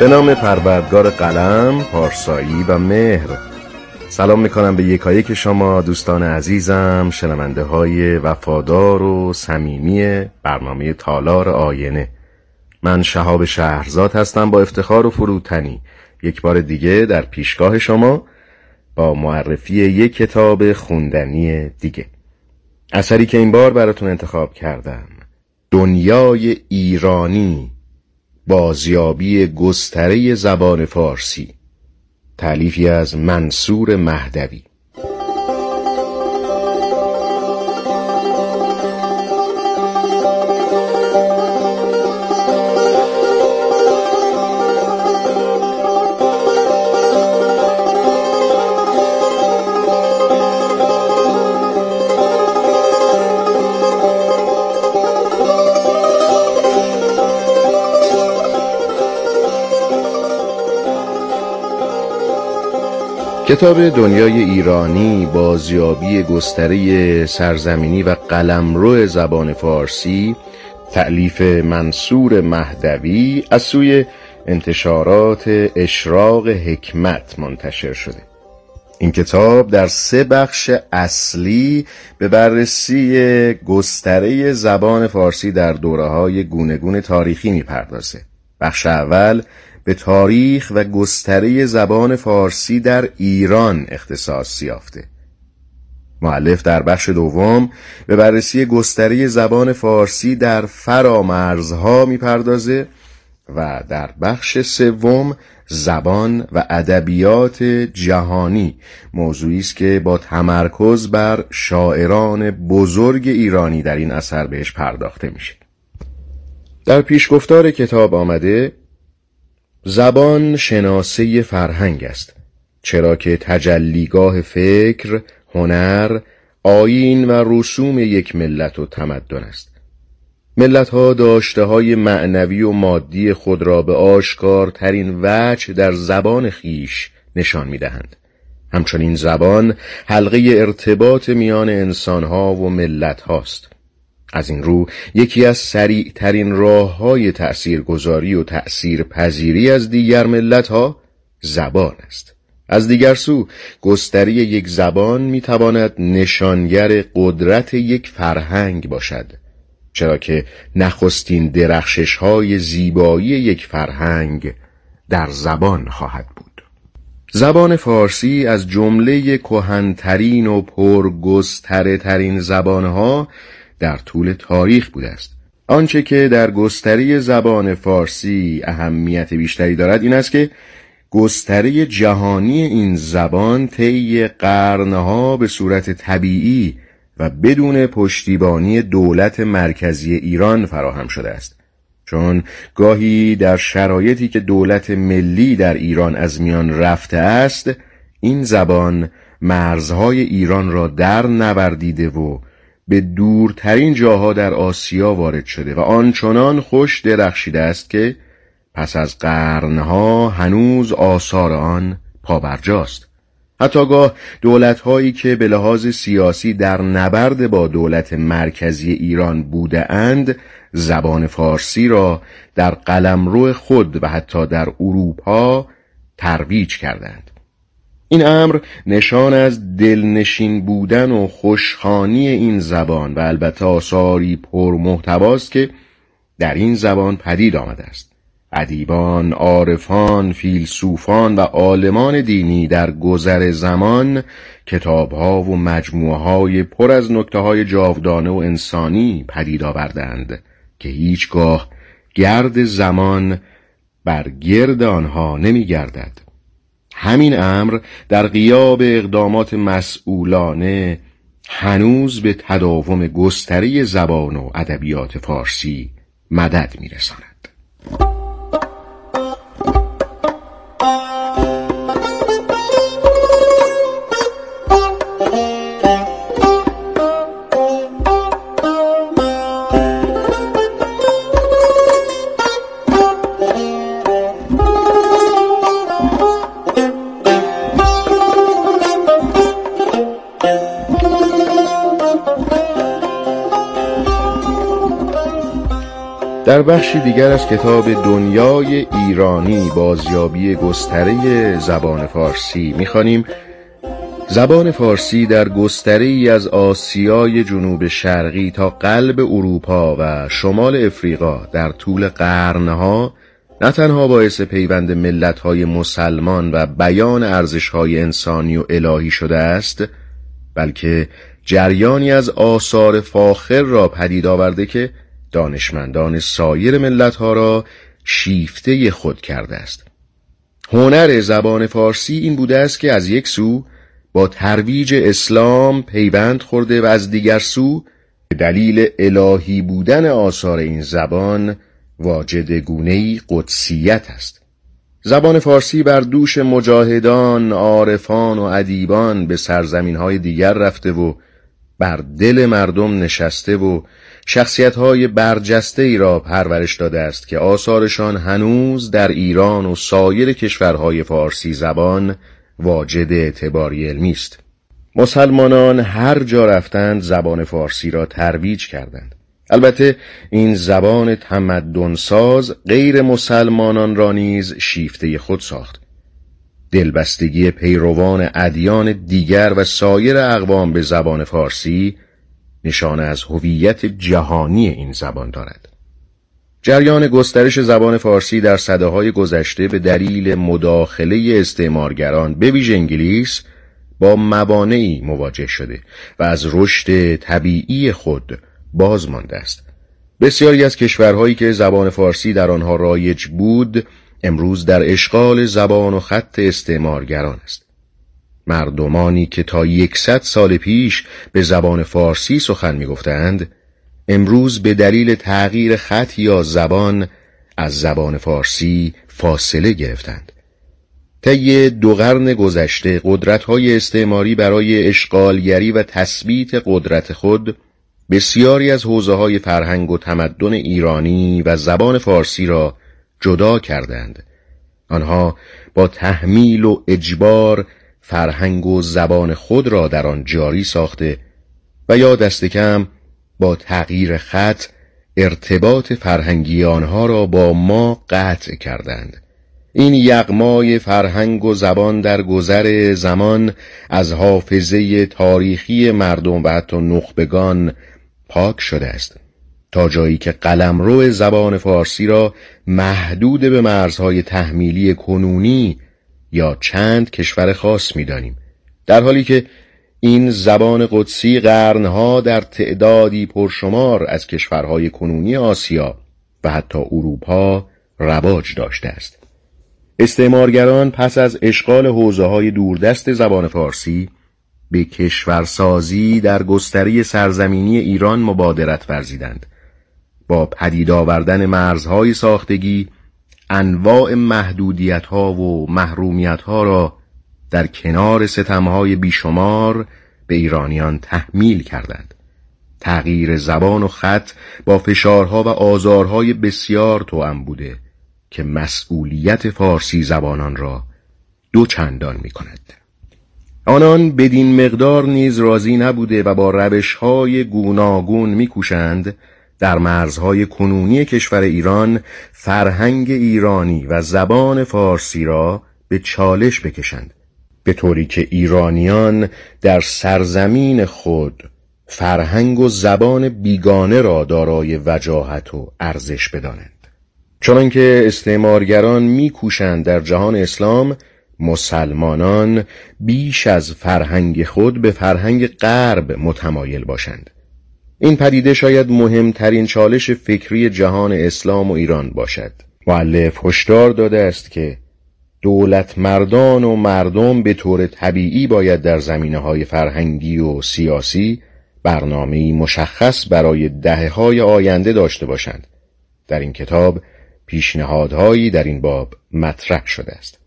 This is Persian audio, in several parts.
به نام پروردگار قلم، پارسایی و مهر. سلام می‌کنم به یکایک شما دوستان عزیزم شنونده های وفادار و صمیمی برنامه تالار آینه. من شهاب شهرزاد هستم با افتخار و فروتنی. یک بار دیگه در پیشگاه شما با معرفی یک کتاب خوندنی دیگه. اثری که این بار براتون انتخاب کردم دنیای ایرانی. بازیابی گستره زبان فارسی تعلیفی از منصور مهدوی. کتاب دنیای ایرانی بازیابی گستره سرزمینی و قلمرو زبان فارسی تعلیف منصور مهدوی از سوی انتشارات اشراق حکمت منتشر شده. این کتاب در سه بخش اصلی به بررسی گستره زبان فارسی در دوره های گونگون تاریخی می‌پردازه. بخش اول به تاریخ و گستره زبان فارسی در ایران اختصاص یافته. معلف در بخش دوم به بررسی گستره زبان فارسی در فرامرزها می‌پردازه و در بخش سوم زبان و ادبیات جهانی موضوعی است که با تمرکز بر شاعران بزرگ ایرانی در این اثر بهش پرداخته میشه. در پیشگفتار کتاب آمده زبان شناسه فرهنگ است چرا که تجلیگاه فکر، هنر، آیین و رسوم یک ملت و تمدن است ملت ها داشته های معنوی و مادی خود را به آشکار ترین وجه در زبان خیش نشان می دهند. همچنین زبان حلقه ارتباط میان انسان ها و ملت هاست. از این رو یکی از سریع ترین راه های تأثیر گذاری و تأثیر پذیری از دیگر ملت ها زبان است. از دیگر سو گستری یک زبان می‌تواند نشانگر قدرت یک فرهنگ باشد چرا که نخستین درخشش های زیبایی یک فرهنگ در زبان خواهد بود. زبان فارسی از جمله کهنترین و پرگستره زبانها در طول تاریخ بوده است آنچه که در گستری زبان فارسی اهمیت بیشتری دارد این است که گستری جهانی این زبان طی قرنها به صورت طبیعی و بدون پشتیبانی دولت مرکزی ایران فراهم شده است. چون گاهی در شرایطی که دولت ملی در ایران از میان رفته است این زبان مرزهای ایران را در نوردیده و به دورترین جاها در آسیا وارد شده و آنچنان خوش درخشیده است که پس از قرنها هنوز آثار آن پابرجاست. حتی گاه دولتهایی که به لحاظ سیاسی در نبرد با دولت مرکزی ایران بوده اند زبان فارسی را در قلمرو خود و حتی در اروپا ترویج کردند. این امر نشان از دلنشین بودن و خوشخانی این زبان و البته آثاری پرمحتواست که در این زبان پدید آمده است. ادیبان، عارفان، فیلسوفان و عالمان دینی در گذر زمان کتابها و مجموعه پر از نکته های جاودانه و انسانی پدید آوردند که هیچگاه گرد زمان بر گرد آنها نمی گردد همین امر در قیاب اقدامات مسئولانه هنوز به تداوم گستری زبان و ادبیات فارسی مدد میرساند. در بخشی دیگر از کتاب دنیای ایرانی بازیابی گستره زبان فارسی می‌خوانیم. زبان فارسی در گستره ای از آسیای جنوب شرقی تا قلب اروپا و شمال افریقا در طول قرنها نه تنها باعث پیوند ملتهای مسلمان و بیان ارزشهای انسانی و الهی شده است بلکه جریانی از آثار فاخر را پدید آورده که دانشمندان سایر ملتها را شیفته خود کرده است. هنر زبان فارسی این بوده است که از یک سو با ترویج اسلام پیوند خورده و از دیگر سو به دلیل الهی بودن آثار این زبان واجد گونهی قدسیت است. زبان فارسی بر دوش مجاهدان، عارفان و ادیبان به سرزمین های دیگر رفته و بر دل مردم نشسته و شخصیت های برجسته ای را پرورش داده است که آثارشان هنوز در ایران و سایر کشورهای فارسی زبان واجد اعتباری علمی است. مسلمانان هر جا رفتند زبان فارسی را ترویج کردند. البته این زبان تمدنساز غیر مسلمانان را نیز شیفته خود ساخت. دلبستگی پیروان ادیان دیگر و سایر اقوام به زبان فارسی نشانه از هویت جهانی این زبان دارد. جریان گسترش زبان فارسی در صده های گذشته به دلیل مداخله استعمارگران به ویژه انگلیس با موانعی مواجه شده و از رشد طبیعی خود باز مانده است. بسیاری از کشورهایی که زبان فارسی در آنها رایج بود امروز در اشغال زبان و خط استعمارگران است. مردمانی که تا یکصد سال پیش به زبان فارسی سخن می‌گفتند امروز به دلیل تغییر خط یا زبان از زبان فارسی فاصله گرفتند. طی دو قرن گذشته قدرت‌های استعماری برای اشغالگری و تثبیت قدرت خود بسیاری از حوزه های فرهنگ و تمدن ایرانی و زبان فارسی را جدا کردند. آنها با تحمیل و اجبار فرهنگ و زبان خود را در آن جاری ساخته و یا دست کم با تغییر خط ارتباط فرهنگی آنها را با ما قطع کردند. این یغمای فرهنگ و زبان در گذر زمان از حافظه تاریخی مردم و حتی نخبگان پاک شده است. تا جایی که قلمرو زبان فارسی را محدود به مرزهای تحمیلی کنونی یا چند کشور خاص می‌دانیم. در حالی که این زبان قدسی قرنها در تعدادی پرشمار از کشورهای کنونی آسیا و حتی اروپا رواج داشته است. استعمارگران پس از اشغال حوزه های دوردست زبان فارسی به کشورسازی در گستری سرزمینی ایران مبادرت ورزیدند. با پدید آوردن مرزهای ساختگی انواع محدودیت ها و محرومیت ها را در کنار ستمهای بیشمار به ایرانیان تحمیل کردند تغییر زبان و خط با فشارها و آزارهای بسیار توأم بوده که مسئولیت فارسی زبانان را دو چندان می کند. آنان بدین مقدار نیز راضی نبوده و با روشهای گوناگون میکوشند در مرزهای کنونی کشور ایران فرهنگ ایرانی و زبان فارسی را به چالش بکشند به طوری که ایرانیان در سرزمین خود فرهنگ و زبان بیگانه را دارای وجاهت و ارزش بدانند. چنانکه استعمارگران میکوشند در جهان اسلام مسلمانان بیش از فرهنگ خود به فرهنگ غرب متمایل باشند. این پدیده شاید مهمترین چالش فکری جهان اسلام و ایران باشد. معلف هشدار داده است که دولت مردان و مردم به طور طبیعی باید در زمینه های فرهنگی و سیاسی برنامه مشخص برای دهه های آینده داشته باشند. در این کتاب پیشنهادهایی در این باب مطرح شده است.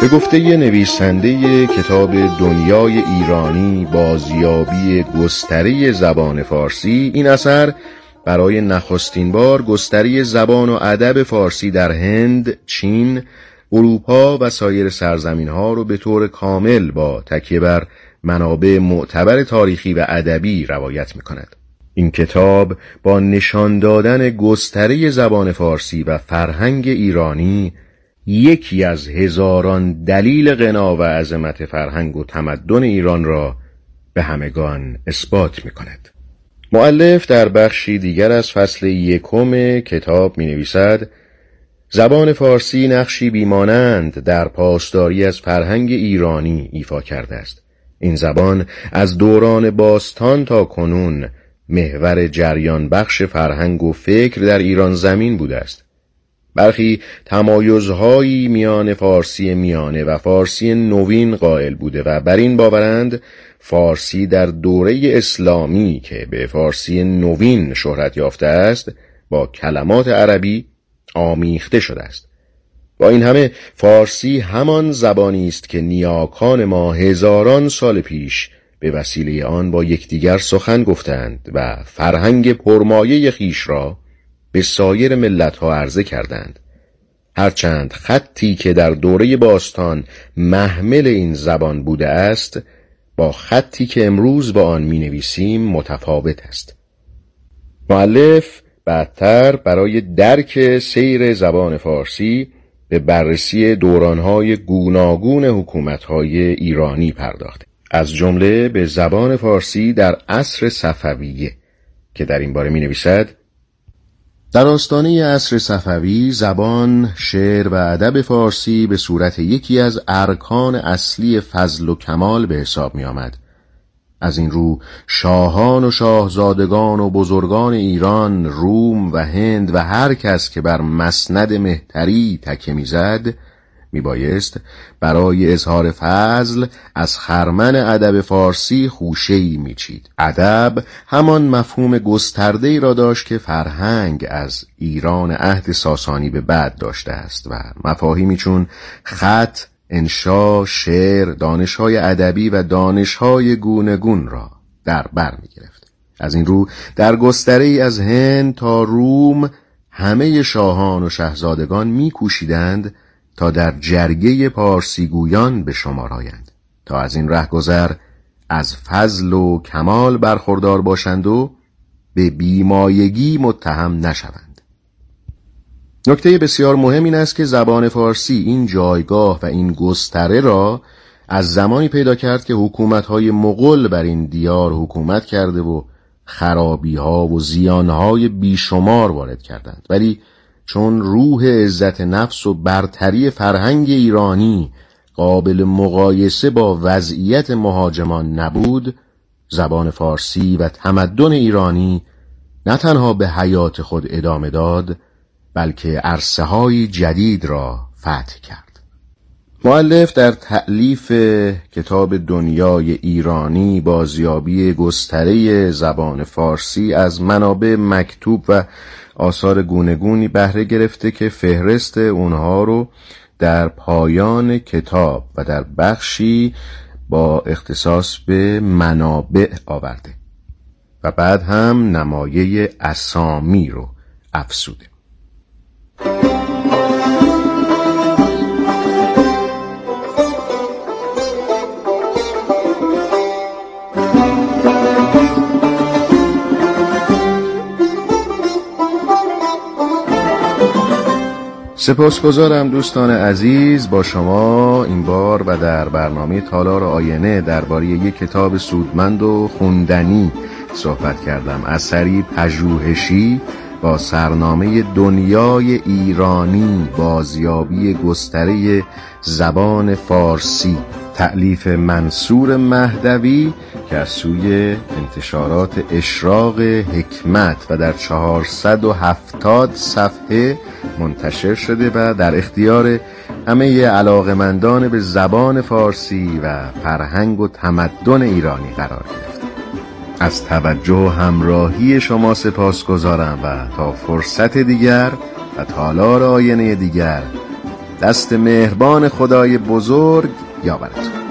به گفته نویسنده کتاب دنیای ایرانی بازیابی گستره زبان فارسی این اثر برای نخستین بار گستری زبان و ادب فارسی در هند، چین، اروپا و سایر سرزمین ها رو به طور کامل با تکیه بر منابع معتبر تاریخی و ادبی روایت می کند. این کتاب با نشان دادن گستره زبان فارسی و فرهنگ ایرانی یکی از هزاران دلیل غنا و عظمت فرهنگ و تمدن ایران را به همگان اثبات می کند. معلف در بخشی دیگر از فصل یکم کتاب می نویسد زبان فارسی نقشی بیمانند در پاسداری از فرهنگ ایرانی ایفا کرده است. این زبان از دوران باستان تا کنون محور جریان بخش فرهنگ و فکر در ایران زمین بوده است. برخی تمایزهایی میان فارسی میانه و فارسی نوین قائل بوده و بر این باورند فارسی در دوره اسلامی که به فارسی نوین شهرت یافته است با کلمات عربی آمیخته شده است. با این همه فارسی همان زبانی است که نیاکان ما هزاران سال پیش به وسیله آن با یکدیگر سخن گفتند و فرهنگ پرمایه خیش را به سایر ملت ها عرضه کردند. هرچند خطی که در دوره باستان محمل این زبان بوده است با خطی که امروز با آن می نویسیم متفاوت است. معلف بعدتر برای درک سیر زبان فارسی به بررسی دورانهای گوناگون حکومتهای ایرانی پرداخته از جمله به زبان فارسی در عصر صفویه که در این باره می نویسد در آستانه عصر صفوی زبان، شعر و ادب فارسی به صورت یکی از ارکان اصلی فضل و کمال به حساب می آمد. از این رو شاهان و شاهزادگان و بزرگان ایران، روم و هند و هر کس که بر مسند مهتری تکه می‌زد میبایست برای اظهار فضل از خرمن ادب فارسی خوشه‌ای میچید. ادب همان مفهوم گسترده ای را داشت که فرهنگ از ایران عهد ساسانی به بعد داشته است و مفاهیمی چون خط انشا شعر دانشهای ادبی و دانشهای گونگون را در بر می گرفت. از این رو در گستره ای از هند تا روم همه شاهان و شهزادگان میکوشیدند تا در جرگه پارسیگویان به شمار آیند تا از این رهگذر از فضل و کمال برخوردار باشند و به بیمایگی متهم نشوند نکته بسیار مهم این است که زبان فارسی این جایگاه و این گستره را از زمانی پیدا کرد که حکومتهای مغل بر این دیار حکومت کرده و خرابی ها و زیان های بیشمار وارد کردند. ولی چون روح عزت نفس و برتری فرهنگ ایرانی قابل مقایسه با وضعیت مهاجمان نبود زبان فارسی و تمدن ایرانی نه تنها به حیات خود ادامه داد بلکه عرصه های جدید را فتح کرد. معلف در تعلیف کتاب دنیای ایرانی بازیابی گستره زبان فارسی از منابع مکتوب و آثار گونگونی بهره گرفته که فهرست اونها رو در پایان کتاب و در بخشی با اختصاص به منابع آورده و بعد هم نمایه اسامی رو افسوده سپاسگزارم دوستان عزیز با شما این بار و در برنامه تالار آینه درباره یک کتاب سودمند و خوندنی صحبت کردم. اثری پژوهشی با سرنامه دنیای ایرانی بازیابی گستره زبان فارسی. تعلیف منصور مهدوی که از سوی انتشارات اشراق حکمت و در چهارصد و هفتاد صفحه منتشر شده و در اختیار همه علاقمندان به زبان فارسی و فرهنگ و تمدن ایرانی قرار گرفته از توجه و همراهی شما سپاس گذارم و تا فرصت دیگر و تالار آینه دیگر دست مهربان خدای بزرگ یاورتون